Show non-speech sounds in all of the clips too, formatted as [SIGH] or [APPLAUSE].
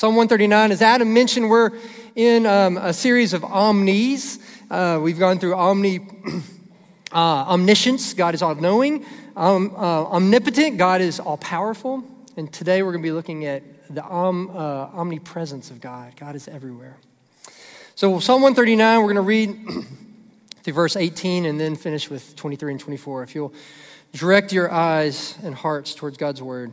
Psalm 139, as Adam mentioned, we're in um, a series of omnis. Uh, we've gone through omni, [CLEARS THROAT] uh, omniscience, God is all knowing, um, uh, omnipotent, God is all powerful. And today we're going to be looking at the om, uh, omnipresence of God. God is everywhere. So, Psalm 139, we're going to read [CLEARS THROAT] through verse 18 and then finish with 23 and 24. If you'll direct your eyes and hearts towards God's word.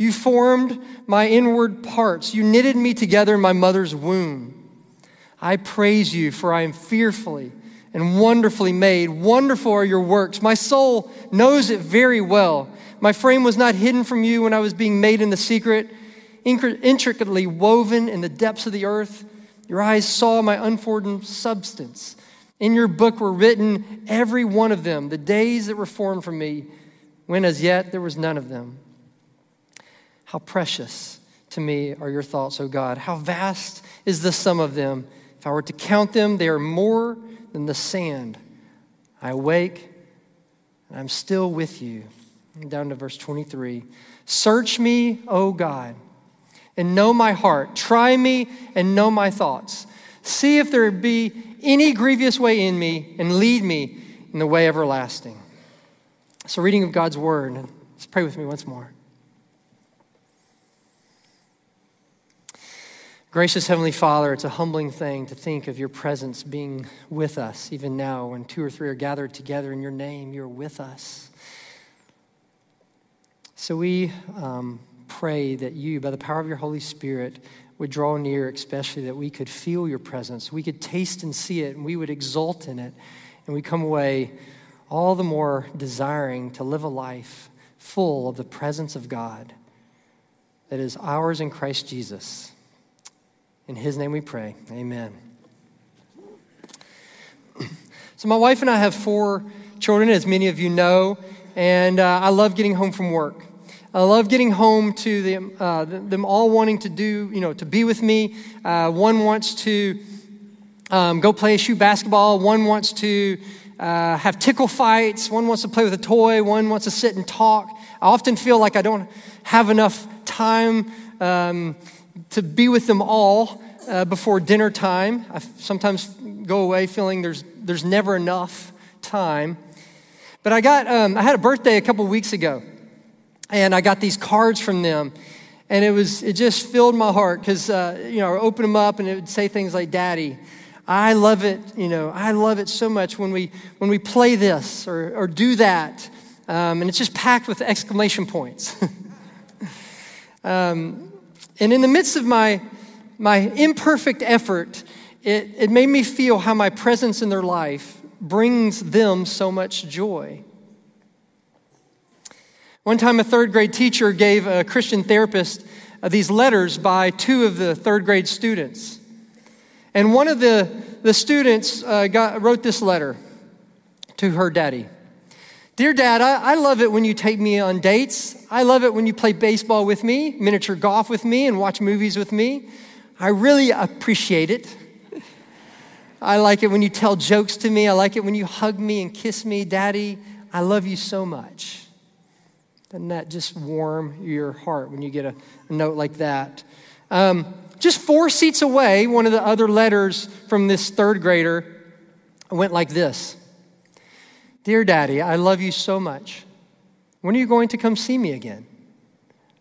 You formed my inward parts. You knitted me together in my mother's womb. I praise you, for I am fearfully and wonderfully made. Wonderful are your works. My soul knows it very well. My frame was not hidden from you when I was being made in the secret, intricately woven in the depths of the earth. Your eyes saw my unformed substance. In your book were written, every one of them, the days that were formed for me, when as yet there was none of them. How precious to me are your thoughts, O God. How vast is the sum of them. If I were to count them, they are more than the sand. I awake and I'm still with you. Down to verse 23. Search me, O God, and know my heart. Try me and know my thoughts. See if there be any grievous way in me and lead me in the way everlasting. So, reading of God's word. Let's pray with me once more. Gracious Heavenly Father, it's a humbling thing to think of your presence being with us, even now, when two or three are gathered together in your name, you're with us. So we um, pray that you, by the power of your Holy Spirit, would draw near, especially that we could feel your presence, we could taste and see it, and we would exult in it, and we come away all the more desiring to live a life full of the presence of God that is ours in Christ Jesus. In his name we pray. Amen. So, my wife and I have four children, as many of you know, and uh, I love getting home from work. I love getting home to them, uh, them all wanting to do, you know, to be with me. Uh, one wants to um, go play shoot basketball. One wants to uh, have tickle fights. One wants to play with a toy. One wants to sit and talk. I often feel like I don't have enough time um, to be with them all uh, before dinner time. I sometimes go away feeling there's, there's never enough time. But I got, um, I had a birthday a couple weeks ago, and I got these cards from them. And it was, it just filled my heart because, uh, you know, I open them up and it would say things like, Daddy, I love it, you know, I love it so much when we, when we play this or, or do that. Um, and it's just packed with exclamation points. [LAUGHS] um, and in the midst of my, my imperfect effort, it, it made me feel how my presence in their life brings them so much joy. One time, a third grade teacher gave a Christian therapist uh, these letters by two of the third grade students. And one of the, the students uh, got, wrote this letter to her daddy. Dear Dad, I, I love it when you take me on dates. I love it when you play baseball with me, miniature golf with me, and watch movies with me. I really appreciate it. I like it when you tell jokes to me. I like it when you hug me and kiss me. Daddy, I love you so much. Doesn't that just warm your heart when you get a, a note like that? Um, just four seats away, one of the other letters from this third grader went like this Dear Daddy, I love you so much. When are you going to come see me again?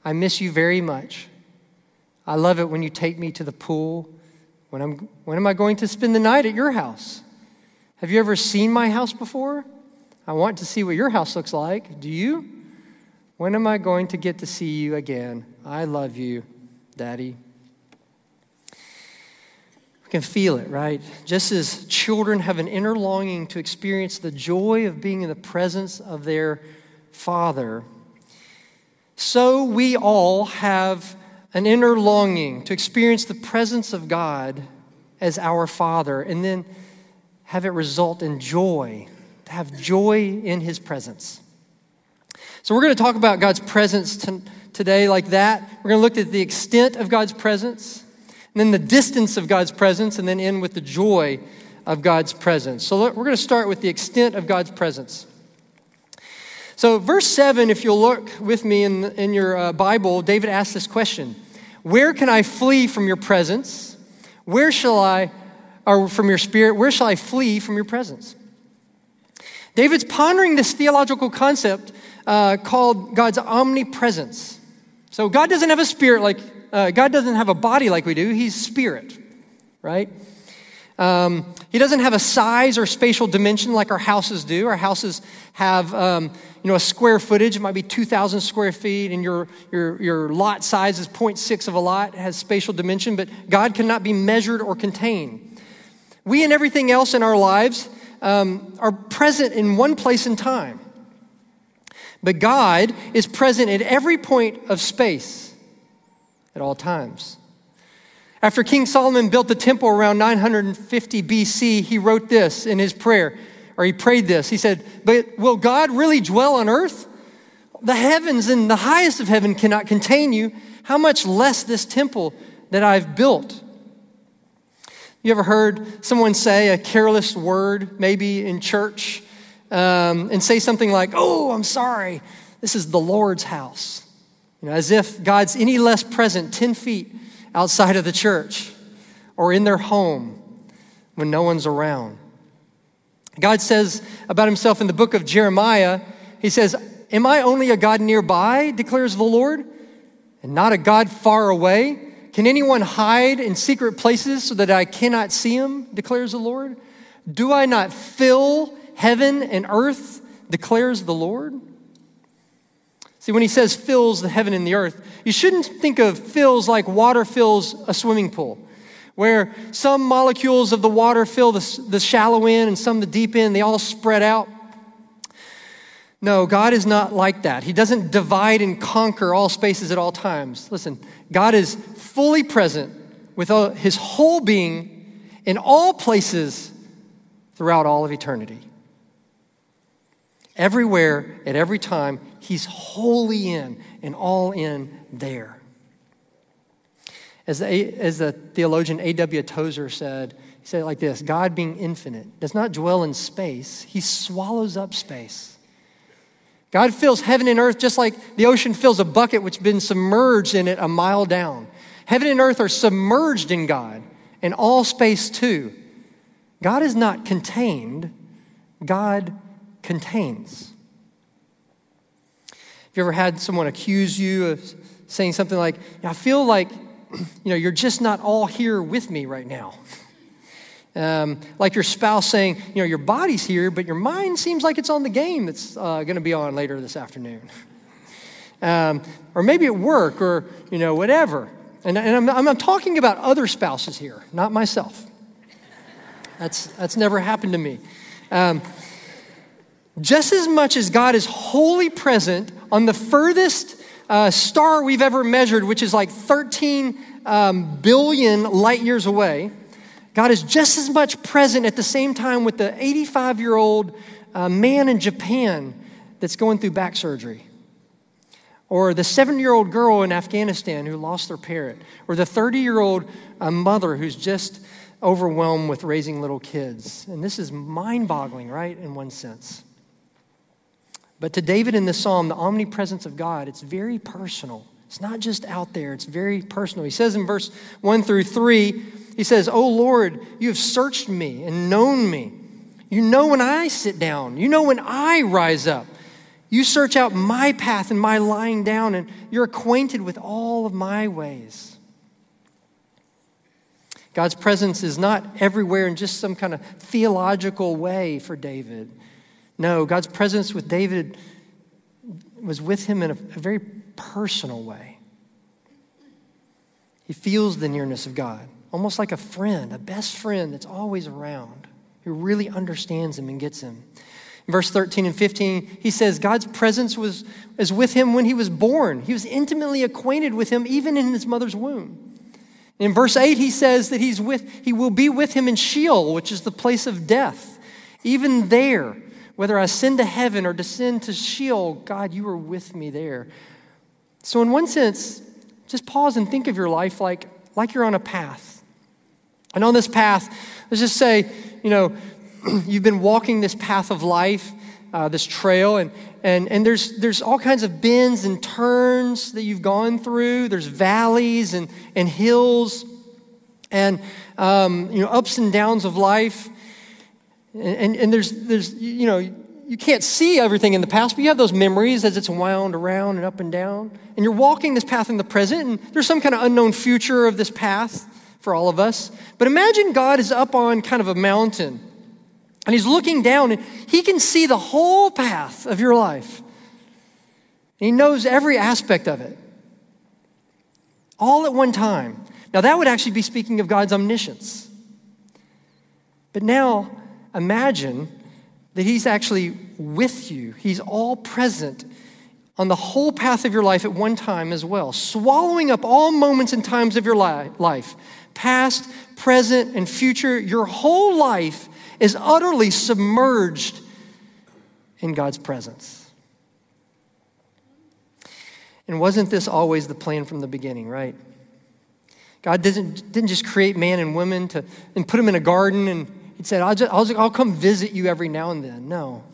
I miss you very much. I love it when you take me to the pool. When, I'm, when am I going to spend the night at your house? Have you ever seen my house before? I want to see what your house looks like. Do you? When am I going to get to see you again? I love you, Daddy. We can feel it, right? Just as children have an inner longing to experience the joy of being in the presence of their Father, so we all have an inner longing to experience the presence of God as our Father and then have it result in joy, to have joy in His presence. So, we're going to talk about God's presence today like that. We're going to look at the extent of God's presence and then the distance of God's presence, and then end with the joy of God's presence. So we're going to start with the extent of God's presence. So, verse 7, if you'll look with me in, in your uh, Bible, David asks this question Where can I flee from your presence? Where shall I, or from your spirit, where shall I flee from your presence? David's pondering this theological concept uh, called God's omnipresence. So, God doesn't have a spirit like uh, God doesn't have a body like we do, He's spirit, right? Um, he doesn't have a size or spatial dimension like our houses do. Our houses have, um, you know, a square footage. It might be 2,000 square feet, and your, your, your lot size is 0.6 of a lot. It has spatial dimension, but God cannot be measured or contained. We and everything else in our lives um, are present in one place and time. But God is present at every point of space at all times. After King Solomon built the temple around 950 BC, he wrote this in his prayer, or he prayed this. He said, But will God really dwell on earth? The heavens and the highest of heaven cannot contain you. How much less this temple that I've built? You ever heard someone say a careless word, maybe in church, um, and say something like, Oh, I'm sorry, this is the Lord's house? You know, as if God's any less present 10 feet outside of the church or in their home when no one's around. God says about himself in the book of Jeremiah, He says, Am I only a God nearby, declares the Lord, and not a God far away? Can anyone hide in secret places so that I cannot see him, declares the Lord? Do I not fill heaven and earth, declares the Lord? See, when he says fills the heaven and the earth, you shouldn't think of fills like water fills a swimming pool, where some molecules of the water fill the, the shallow end and some the deep end, they all spread out. No, God is not like that. He doesn't divide and conquer all spaces at all times. Listen, God is fully present with his whole being in all places throughout all of eternity. Everywhere, at every time, He's wholly in and all in there. As the, as the theologian A.W. Tozer said, he said it like this God, being infinite, does not dwell in space, He swallows up space. God fills heaven and earth just like the ocean fills a bucket which has been submerged in it a mile down. Heaven and earth are submerged in God, and all space too. God is not contained, God contains. Have you ever had someone accuse you of saying something like, I feel like [CLEARS THROAT] you know, you're just not all here with me right now? Um, like your spouse saying, you know, your body's here, but your mind seems like it's on the game that's uh, going to be on later this afternoon. Um, or maybe at work or, you know, whatever. And, and I'm, I'm talking about other spouses here, not myself. That's, that's never happened to me. Um, just as much as God is wholly present on the furthest uh, star we've ever measured, which is like 13 um, billion light years away, God is just as much present at the same time with the 85 year old uh, man in Japan that's going through back surgery. or the seven year old girl in Afghanistan who lost their parent, or the 30 year old uh, mother who's just overwhelmed with raising little kids. And this is mind boggling, right, in one sense. But to David in this psalm, the omnipresence of God, it's very personal. It's not just out there, it's very personal. He says in verse 1 through 3, he says, Oh Lord, you have searched me and known me. You know when I sit down, you know when I rise up. You search out my path and my lying down, and you're acquainted with all of my ways. God's presence is not everywhere in just some kind of theological way for David. No, God's presence with David was with him in a, a very personal way. He feels the nearness of God, almost like a friend, a best friend that's always around, who really understands him and gets him In verse 13 and 15, he says God's presence was, was with him when he was born. He was intimately acquainted with him even in his mother's womb. In verse 8, he says that he's with, he will be with him in Sheol, which is the place of death. Even there, whether I ascend to heaven or descend to Sheol, God, you are with me there. So, in one sense, just pause and think of your life like, like you're on a path. And on this path, let's just say, you know, [CLEARS THROAT] you've been walking this path of life, uh, this trail, and, and, and there's, there's all kinds of bends and turns that you've gone through. There's valleys and, and hills and um, you know, ups and downs of life. And, and, and there's, there's, you know, you can't see everything in the past, but you have those memories as it's wound around and up and down. And you're walking this path in the present, and there's some kind of unknown future of this path for all of us. But imagine God is up on kind of a mountain and he's looking down and he can see the whole path of your life. he knows every aspect of it. All at one time. Now, that would actually be speaking of God's omniscience. But now, imagine that He's actually with you, He's all present on the whole path of your life at one time as well, swallowing up all moments and times of your life, past, present, and future. Your whole life is utterly submerged in God's presence. And wasn't this always the plan from the beginning, right? God didn't, didn't just create man and woman to, and put them in a garden and he said, I'll, just, I'll, just, I'll come visit you every now and then. No.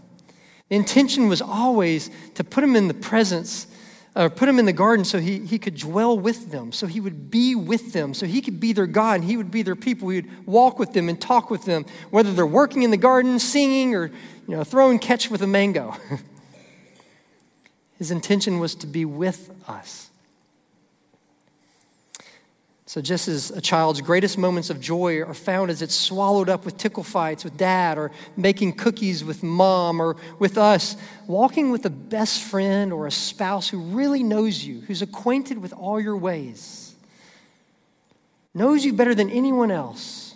The intention was always to put him in the presence or put him in the garden so he, he could dwell with them, so he would be with them, so he could be their God and he would be their people. He would walk with them and talk with them, whether they're working in the garden, singing, or you know, throwing catch with a mango. [LAUGHS] His intention was to be with us. So, just as a child's greatest moments of joy are found as it's swallowed up with tickle fights with dad, or making cookies with mom, or with us, walking with a best friend or a spouse who really knows you, who's acquainted with all your ways, knows you better than anyone else.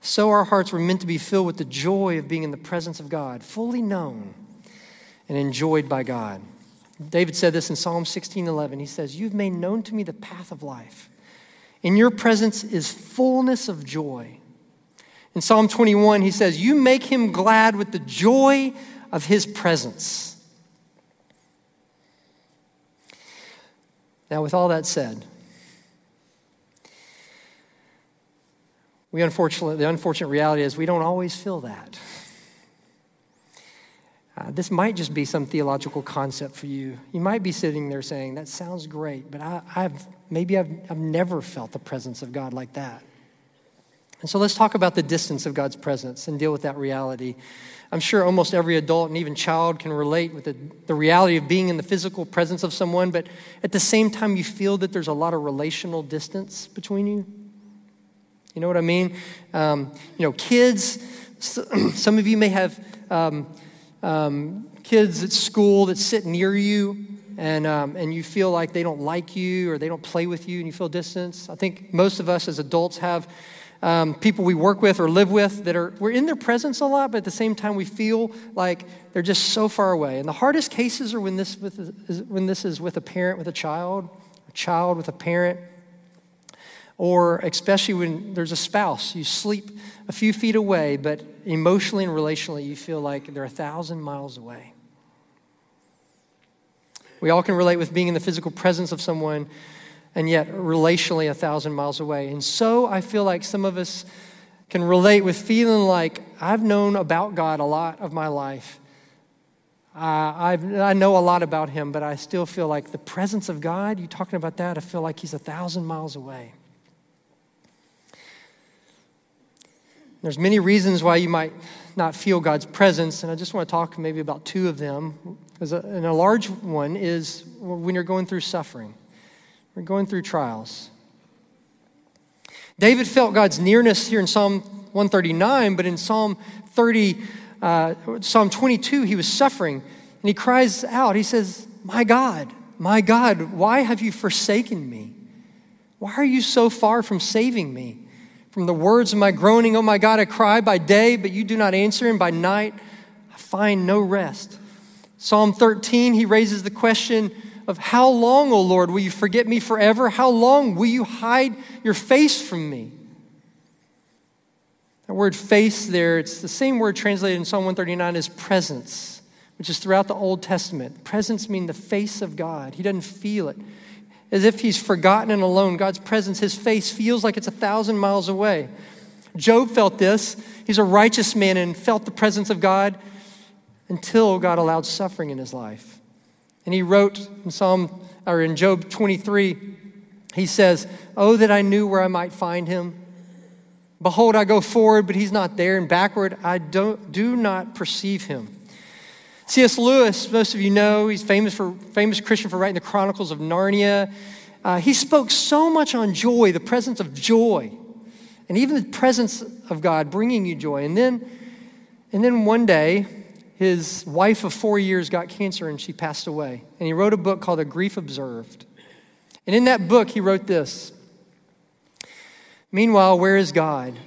So, our hearts were meant to be filled with the joy of being in the presence of God, fully known and enjoyed by God. David said this in Psalm 16 11. He says, You've made known to me the path of life. In your presence is fullness of joy. In Psalm 21, he says, You make him glad with the joy of his presence. Now, with all that said, we unfortunately, the unfortunate reality is we don't always feel that. Uh, this might just be some theological concept for you. You might be sitting there saying, That sounds great, but I, have maybe I've, I've never felt the presence of God like that. And so let's talk about the distance of God's presence and deal with that reality. I'm sure almost every adult and even child can relate with the, the reality of being in the physical presence of someone, but at the same time, you feel that there's a lot of relational distance between you. You know what I mean? Um, you know, kids, [CLEARS THROAT] some of you may have. Um, um, kids at school that sit near you and, um, and you feel like they don't like you or they don't play with you and you feel distance. I think most of us as adults have um, people we work with or live with that are, we're in their presence a lot, but at the same time we feel like they're just so far away. And the hardest cases are when this, with, is, when this is with a parent with a child, a child with a parent, or especially when there's a spouse. You sleep a few feet away, but emotionally and relationally, you feel like they're a thousand miles away. We all can relate with being in the physical presence of someone and yet relationally a thousand miles away. And so I feel like some of us can relate with feeling like I've known about God a lot of my life. Uh, i know a lot about him, but I still feel like the presence of God, you talking about that, I feel like he's a thousand miles away. There's many reasons why you might not feel God's presence, and I just want to talk maybe about two of them. And a large one is when you're going through suffering, we're going through trials. David felt God's nearness here in Psalm 139, but in Psalm 30, uh, Psalm 22, he was suffering, and he cries out. He says, "My God, my God, why have you forsaken me? Why are you so far from saving me?" From the words of my groaning, oh my God, I cry by day, but you do not answer, and by night I find no rest. Psalm 13, he raises the question of how long, O Lord, will you forget me forever? How long will you hide your face from me? That word face there, it's the same word translated in Psalm 139 as presence, which is throughout the Old Testament. Presence means the face of God. He doesn't feel it as if he's forgotten and alone. God's presence, his face feels like it's a thousand miles away. Job felt this. He's a righteous man and felt the presence of God until God allowed suffering in his life. And he wrote in Psalm or in Job 23, he says, Oh, that I knew where I might find him. Behold, I go forward, but he's not there, and backward I don't, do not perceive him. C.S. Lewis, most of you know, he's famous for famous Christian for writing the Chronicles of Narnia. Uh, he spoke so much on joy, the presence of joy, and even the presence of God bringing you joy. And then, and then one day, his wife of four years got cancer and she passed away. And he wrote a book called A Grief Observed. And in that book, he wrote this Meanwhile, where is God?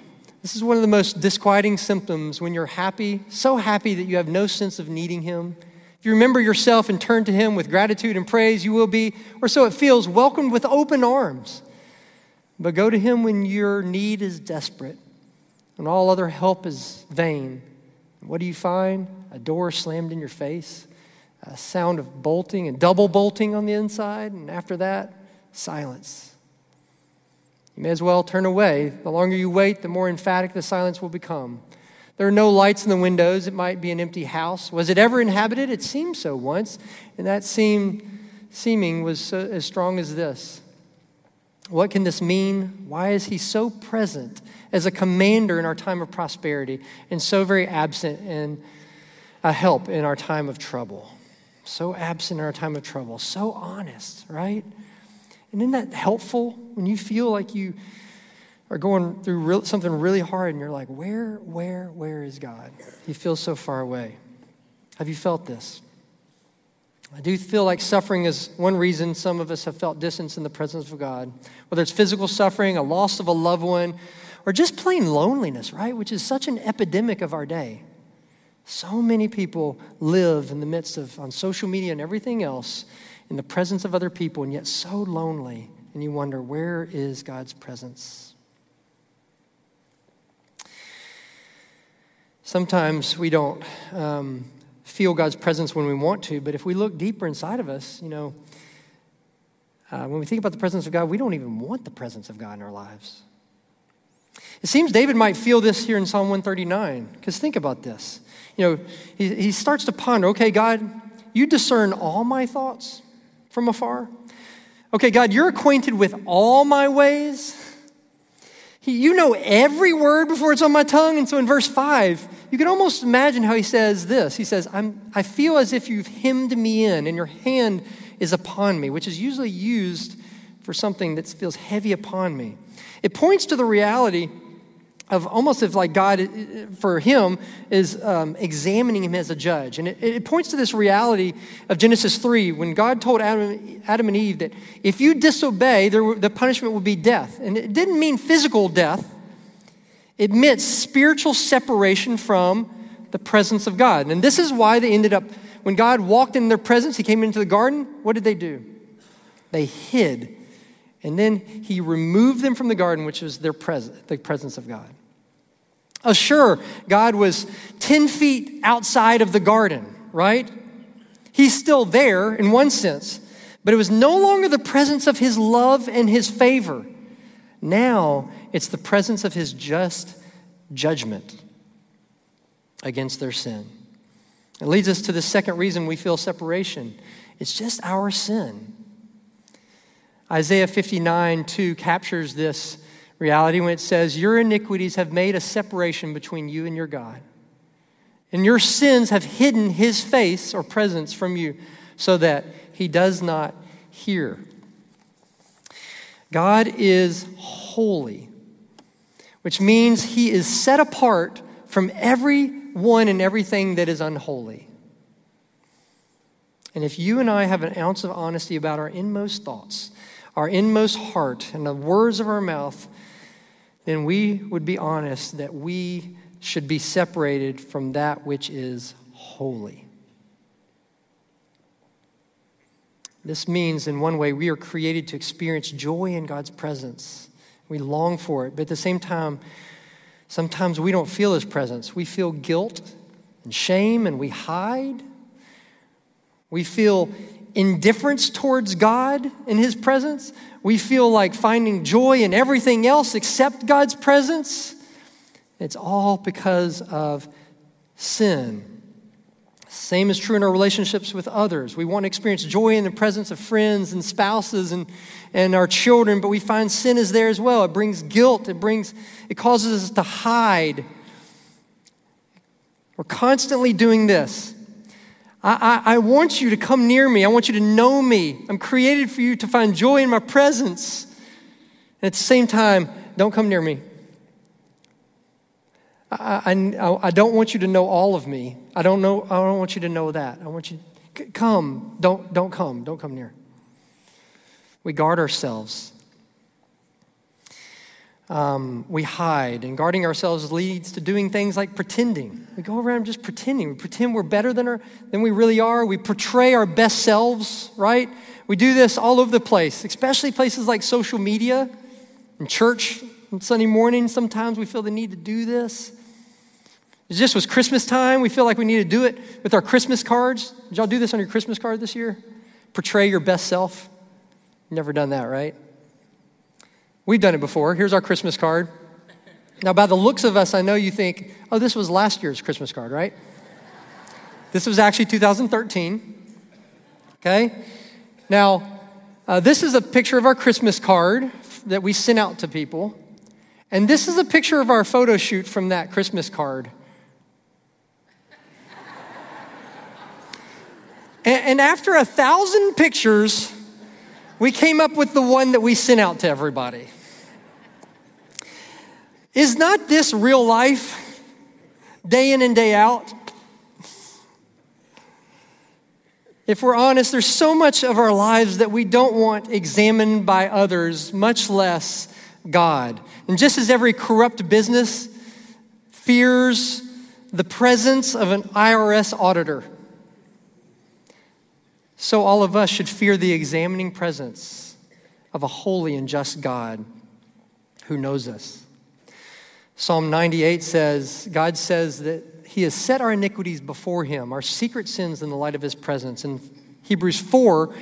This is one of the most disquieting symptoms when you're happy, so happy that you have no sense of needing Him. If you remember yourself and turn to Him with gratitude and praise, you will be, or so it feels, welcomed with open arms. But go to Him when your need is desperate and all other help is vain. What do you find? A door slammed in your face, a sound of bolting and double bolting on the inside, and after that, silence. You may as well turn away. The longer you wait, the more emphatic the silence will become. There are no lights in the windows. It might be an empty house. Was it ever inhabited? It seemed so once. And that seem, seeming was so, as strong as this. What can this mean? Why is he so present as a commander in our time of prosperity and so very absent in a help in our time of trouble? So absent in our time of trouble. So honest, right? And isn't that helpful when you feel like you are going through real, something really hard and you're like, where, where, where is God? He feels so far away. Have you felt this? I do feel like suffering is one reason some of us have felt distance in the presence of God, whether it's physical suffering, a loss of a loved one, or just plain loneliness, right? Which is such an epidemic of our day. So many people live in the midst of, on social media and everything else, in the presence of other people and yet so lonely, and you wonder, where is God's presence? Sometimes we don't um, feel God's presence when we want to, but if we look deeper inside of us, you know, uh, when we think about the presence of God, we don't even want the presence of God in our lives. It seems David might feel this here in Psalm 139, because think about this. You know, he, he starts to ponder, okay, God, you discern all my thoughts from afar? Okay, God, you're acquainted with all my ways. you know every word before it's on my tongue. And so in verse 5, you can almost imagine how he says this. He says, I'm, I feel as if you've hemmed me in and your hand is upon me, which is usually used for something that feels heavy upon me. It points to the reality of almost as like God, for him, is um, examining him as a judge. And it, it, points to this reality of Genesis 3 when God told Adam, Adam and Eve that if you disobey, there, the punishment would be death. And it didn't mean physical death, it meant spiritual separation from the presence of God. And this is why they ended up, when God walked in their presence, he came into the garden, what did they do? They hid and then he removed them from the garden, which was their pres- the presence of God. Oh, sure, God was 10 feet outside of the garden, right? He's still there in one sense, but it was no longer the presence of his love and his favor. Now it's the presence of his just judgment against their sin. It leads us to the second reason we feel separation it's just our sin. Isaiah 59 2 captures this reality when it says, Your iniquities have made a separation between you and your God. And your sins have hidden his face or presence from you so that he does not hear. God is holy, which means he is set apart from everyone and everything that is unholy. And if you and I have an ounce of honesty about our inmost thoughts, our inmost heart, and the words of our mouth, then we would be honest that we should be separated from that which is holy. This means, in one way, we are created to experience joy in God's presence. We long for it, but at the same time, sometimes we don't feel His presence. We feel guilt and shame, and we hide. We feel indifference towards God in His presence. We feel like finding joy in everything else except God's presence. It's all because of sin. Same is true in our relationships with others. We want to experience joy in the presence of friends and spouses and, and our children, but we find sin is there as well. It brings guilt, it brings, it causes us to hide. We're constantly doing this. I, I, I want you to come near me. I want you to know me. I'm created for you to find joy in my presence. And at the same time, don't come near me. I, I, I don't want you to know all of me. I don't, know, I don't want you to know that. I want you to come. Don't, don't come. Don't come near. We guard ourselves um, we hide, and guarding ourselves leads to doing things like pretending. We go around just pretending. We pretend we're better than, our, than we really are. We portray our best selves, right? We do this all over the place, especially places like social media and church on Sunday morning. Sometimes we feel the need to do this. It just was Christmas time. We feel like we need to do it with our Christmas cards. Did y'all do this on your Christmas card this year? Portray your best self? Never done that, right? We've done it before. Here's our Christmas card. Now, by the looks of us, I know you think, oh, this was last year's Christmas card, right? This was actually 2013. Okay? Now, uh, this is a picture of our Christmas card that we sent out to people. And this is a picture of our photo shoot from that Christmas card. and, and after a thousand pictures, we came up with the one that we sent out to everybody. Is not this real life, day in and day out? If we're honest, there's so much of our lives that we don't want examined by others, much less God. And just as every corrupt business fears the presence of an IRS auditor, so all of us should fear the examining presence of a holy and just God who knows us. Psalm 98 says, God says that He has set our iniquities before Him, our secret sins in the light of His presence. And Hebrews 4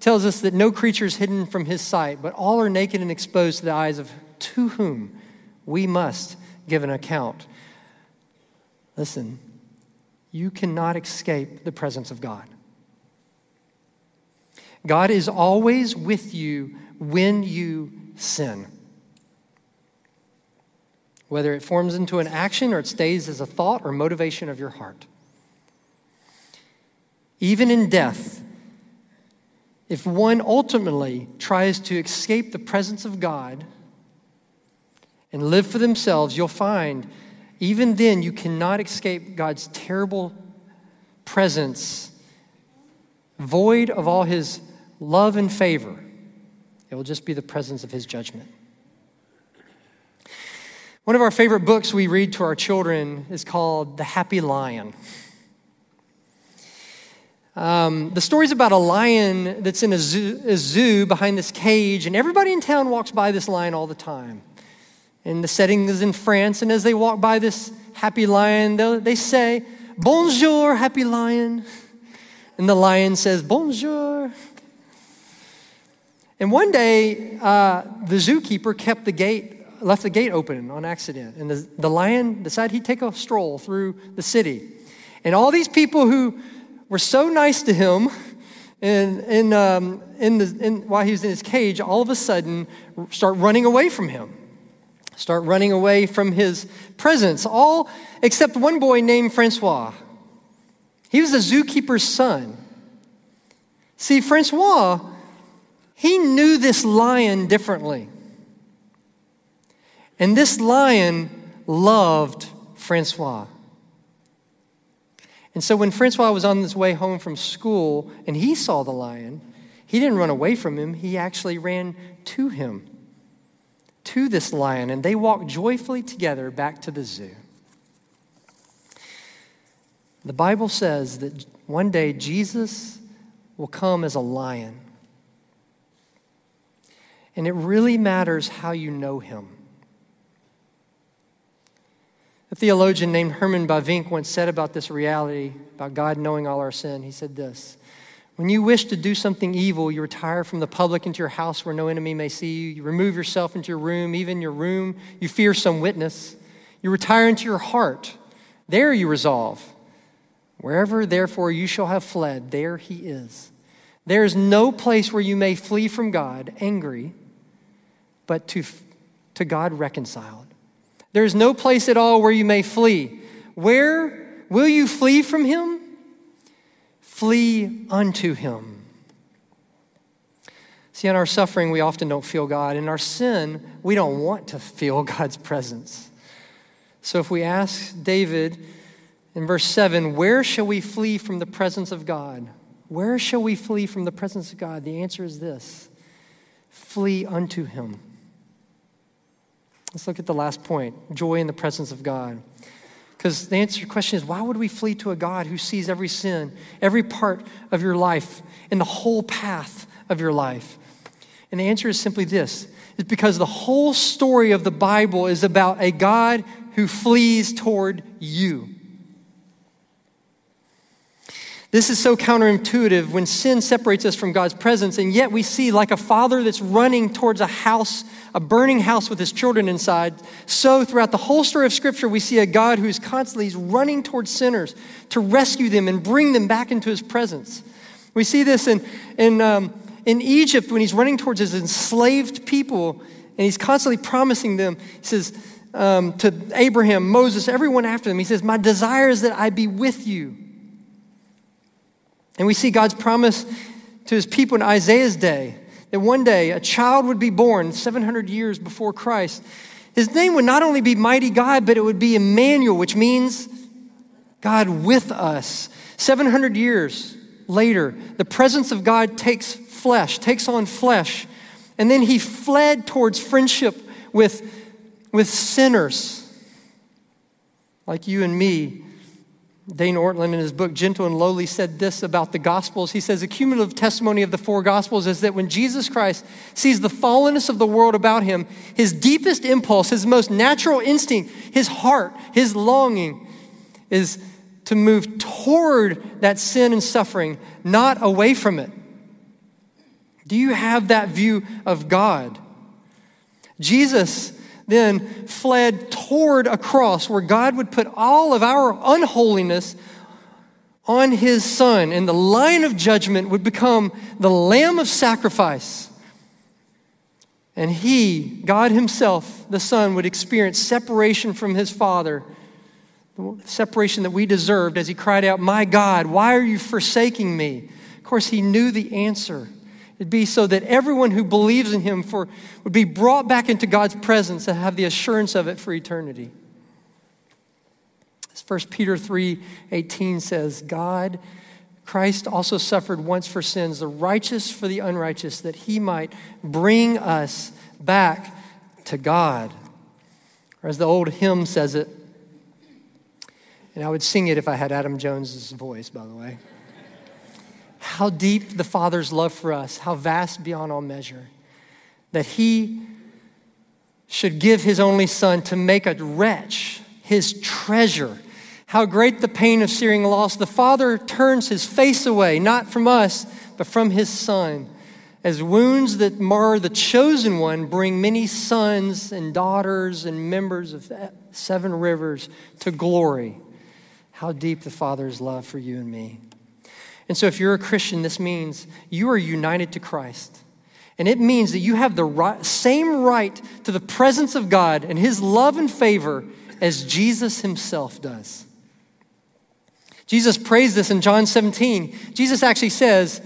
tells us that no creature is hidden from His sight, but all are naked and exposed to the eyes of to whom we must give an account. Listen, you cannot escape the presence of God. God is always with you when you sin whether it forms into an action or it stays as a thought or motivation of your heart. Even in death, if one ultimately tries to escape the presence of God and live for themselves, you'll find even then you cannot escape God's terrible presence, void of all his love and favor. It will just be the presence of his judgment. One of our favorite books we read to our children is called The Happy Lion. Um, the story's about a lion that's in a zoo, a zoo, behind this cage, and everybody in town walks by this lion all the time. And the setting is in France, and as they walk by this happy lion, they say, Bonjour, happy lion. And the lion says, Bonjour. And one day, uh, the zookeeper kept the gate, left the gate open on accident. And the, the lion decided he'd take a stroll through the city. And all these people who were so nice to him in, in, um, in the, in, while he was in his cage, all of a sudden start running away from him. Start running away from his presence, all except one boy named Francois. He was a zookeeper's son. See, Francois he knew this lion differently. And this lion loved Francois. And so when Francois was on his way home from school and he saw the lion, he didn't run away from him, he actually ran to him, to this lion, and they walked joyfully together back to the zoo. The Bible says that one day Jesus will come as a lion. And it really matters how you know him. A theologian named Herman Bavinck once said about this reality, about God knowing all our sin, he said this When you wish to do something evil, you retire from the public into your house where no enemy may see you. You remove yourself into your room, even your room, you fear some witness. You retire into your heart. There you resolve. Wherever, therefore, you shall have fled, there he is. There is no place where you may flee from God angry but to, to God reconciled. There is no place at all where you may flee. Where will you flee from Him? Flee unto Him. See, in our suffering, we often don't feel God. In our sin, we don't want to feel [LAUGHS] God's presence. So if we ask David in verse 7, where shall we flee from the presence of God? Where shall we flee from the presence of God? The answer is this flee unto Him. Let's look at the last point joy in the presence of God. Because the answer to your question is why would we flee to a God who sees every sin, every part of your life, and the whole path of your life? And the answer is simply this is because the whole story of the Bible is about a God who flees toward you. This is so counterintuitive when sin separates us from God's presence, and yet we see, like a father that's running towards a house, a burning house with his children inside. So, throughout the whole story of Scripture, we see a God who's constantly running towards sinners to rescue them and bring them back into his presence. We see this in, in, um, in Egypt when he's running towards his enslaved people, and he's constantly promising them. He says um, to Abraham, Moses, everyone after them, he says, My desire is that I be with you and we see God's promise to his people in Isaiah's day that one day a child would be born 700 years before Christ. His name would not only be Mighty God, but it would be Emmanuel, which means God with us. 700 years later, the presence of God takes flesh, takes on flesh, and then he fled towards friendship with, with sinners like you and me Dane Ortlund, in his book Gentle and Lowly, said this about the Gospels. He says, A cumulative testimony of the four Gospels is that when Jesus Christ sees the fallenness of the world about him, his deepest impulse, his most natural instinct, his heart, his longing is to move toward that sin and suffering, not away from it. Do you have that view of God? Jesus then fled toward a cross where God would put all of our unholiness on his son, and the lion of judgment would become the lamb of sacrifice. And he, God himself, the son, would experience separation from his father, separation that we deserved as he cried out, My God, why are you forsaking me? Of course, he knew the answer. It'd be so that everyone who believes in him for, would be brought back into God's presence and have the assurance of it for eternity. As 1 Peter 3 18 says, God, Christ also suffered once for sins, the righteous for the unrighteous, that he might bring us back to God. Or as the old hymn says it, and I would sing it if I had Adam Jones's voice, by the way how deep the Father's love for us, how vast beyond all measure, that He should give His only Son to make a wretch His treasure. How great the pain of searing loss. The Father turns his face away, not from us, but from his Son. As wounds that mar the chosen one bring many sons and daughters and members of seven rivers to glory. How deep the Father's love for you and me. And so, if you're a Christian, this means you are united to Christ. And it means that you have the right, same right to the presence of God and His love and favor as Jesus Himself does. Jesus prays this in John 17. Jesus actually says,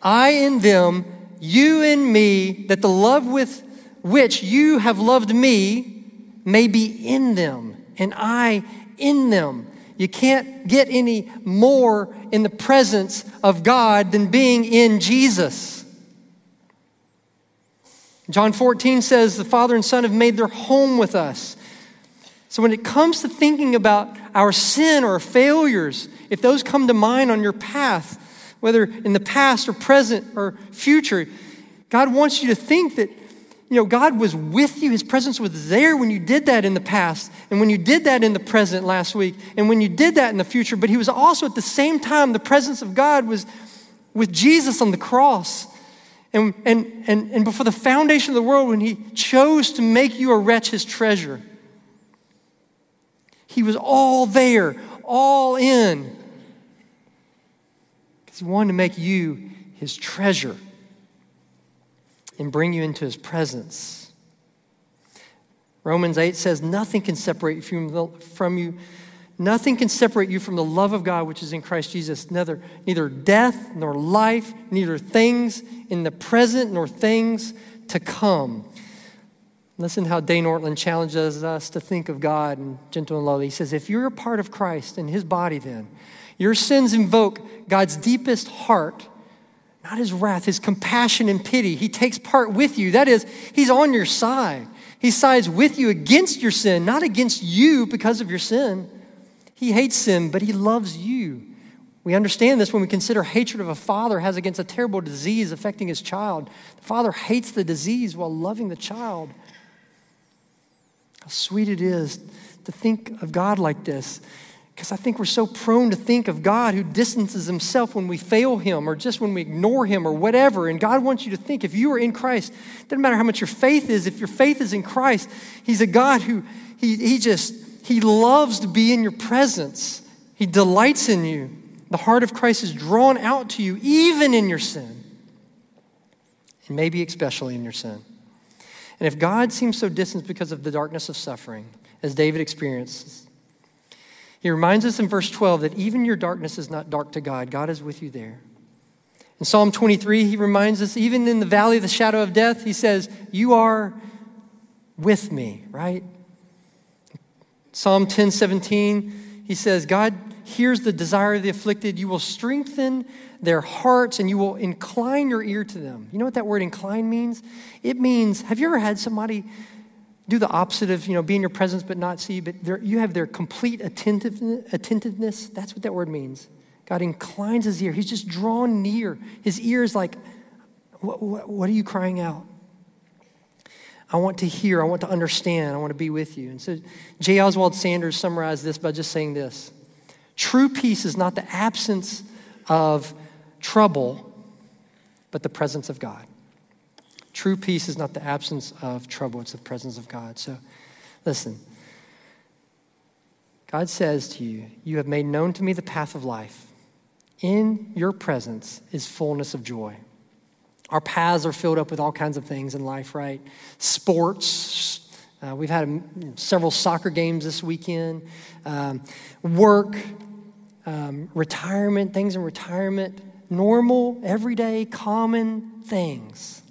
I in them, you in me, that the love with which you have loved me may be in them, and I in them. You can't get any more in the presence of God than being in Jesus. John 14 says, The Father and Son have made their home with us. So when it comes to thinking about our sin or failures, if those come to mind on your path, whether in the past or present or future, God wants you to think that you know, God was with you. His presence was there when you did that in the past, and when you did that in the present last week, and when you did that in the future. But He was also at the same time, the presence of God was with Jesus on the cross. And, and, and, and before the foundation of the world, when He chose to make you a wretch, His treasure. He was all there, all in. Because he wanted to make you his treasure and bring you into his presence. Romans 8 says, Nothing can separate you from, you. Nothing can separate you from the love of God which is in Christ Jesus. Neither, neither death nor life, neither things in the present nor things to come. Listen how Dane Ortlund challenges us to think of God and gentle and lowly. He says, if you're a part of Christ and his body, then your sins invoke God's deepest heart, not his wrath, his compassion and pity. He takes part with you. That is, he's on your side. He sides with you against your sin, not against you because of your sin. He hates sin, but he loves you. We understand this when we consider hatred of a father has against a terrible disease affecting his child. The father hates the disease while loving the child. How sweet it is to think of God like this. Because I think we're so prone to think of God who distances himself when we fail him or just when we ignore him or whatever. And God wants you to think if you are in Christ, doesn't matter how much your faith is, if your faith is in Christ, he's a God who he, he just, he loves to be in your presence. He delights in you. The heart of Christ is drawn out to you, even in your sin, and maybe especially in your sin. And if God seems so distant because of the darkness of suffering, as David experienced, he reminds us in verse 12 that even your darkness is not dark to God. God is with you there. In Psalm 23, he reminds us, even in the valley of the shadow of death, he says, You are with me, right? Psalm 10 17, he says, God hears the desire of the afflicted. You will strengthen their hearts and you will incline your ear to them. You know what that word incline means? It means, have you ever had somebody do the opposite of, you know, be in your presence but not see, but you have their complete attentiveness, attentiveness? That's what that word means. God inclines his ear. He's just drawn near. His ear is like, what, what, what are you crying out? I want to hear. I want to understand. I want to be with you. And so J. Oswald Sanders summarized this by just saying this True peace is not the absence of trouble, but the presence of God. True peace is not the absence of trouble, it's the presence of God. So listen. God says to you, You have made known to me the path of life. In your presence is fullness of joy. Our paths are filled up with all kinds of things in life, right? Sports. Uh, we've had several soccer games this weekend. Um, work, um, retirement, things in retirement, normal, everyday, common things.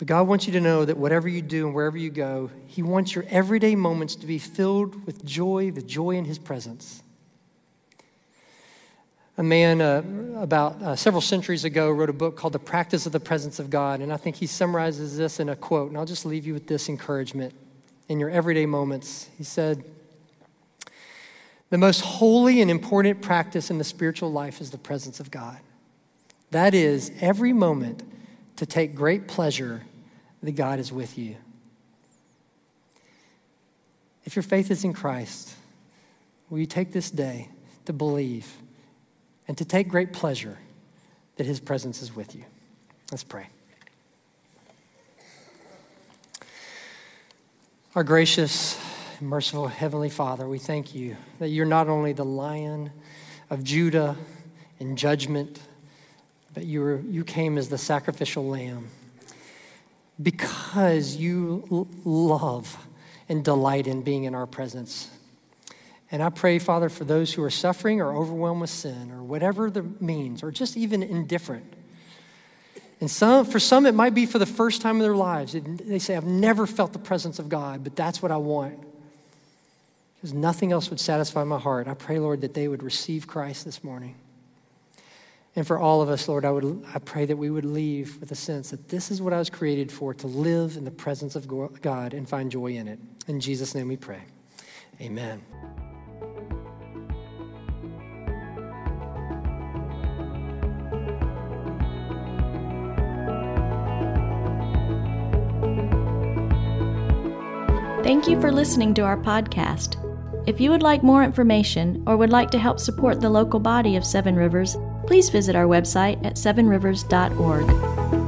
But God wants you to know that whatever you do and wherever you go, He wants your everyday moments to be filled with joy, the joy in His presence. A man uh, about uh, several centuries ago wrote a book called The Practice of the Presence of God, and I think he summarizes this in a quote, and I'll just leave you with this encouragement in your everyday moments. He said, the most holy and important practice in the spiritual life is the presence of God. That is, every moment to take great pleasure that God is with you. if your faith is in Christ, will you take this day to believe and to take great pleasure that his presence is with you? Let's pray. Our gracious, merciful Heavenly Father, we thank you that you're not only the lion of Judah in judgment, but you, were, you came as the sacrificial lamb because you l- love and delight in being in our presence. And I pray, Father, for those who are suffering or overwhelmed with sin or whatever the means, or just even indifferent. And some, for some, it might be for the first time in their lives. They say, I've never felt the presence of God, but that's what I want. Because nothing else would satisfy my heart. I pray, Lord, that they would receive Christ this morning. And for all of us, Lord, I, would, I pray that we would leave with a sense that this is what I was created for to live in the presence of God and find joy in it. In Jesus' name we pray. Amen. Thank you for listening to our podcast. If you would like more information or would like to help support the local body of Seven Rivers, please visit our website at sevenrivers.org.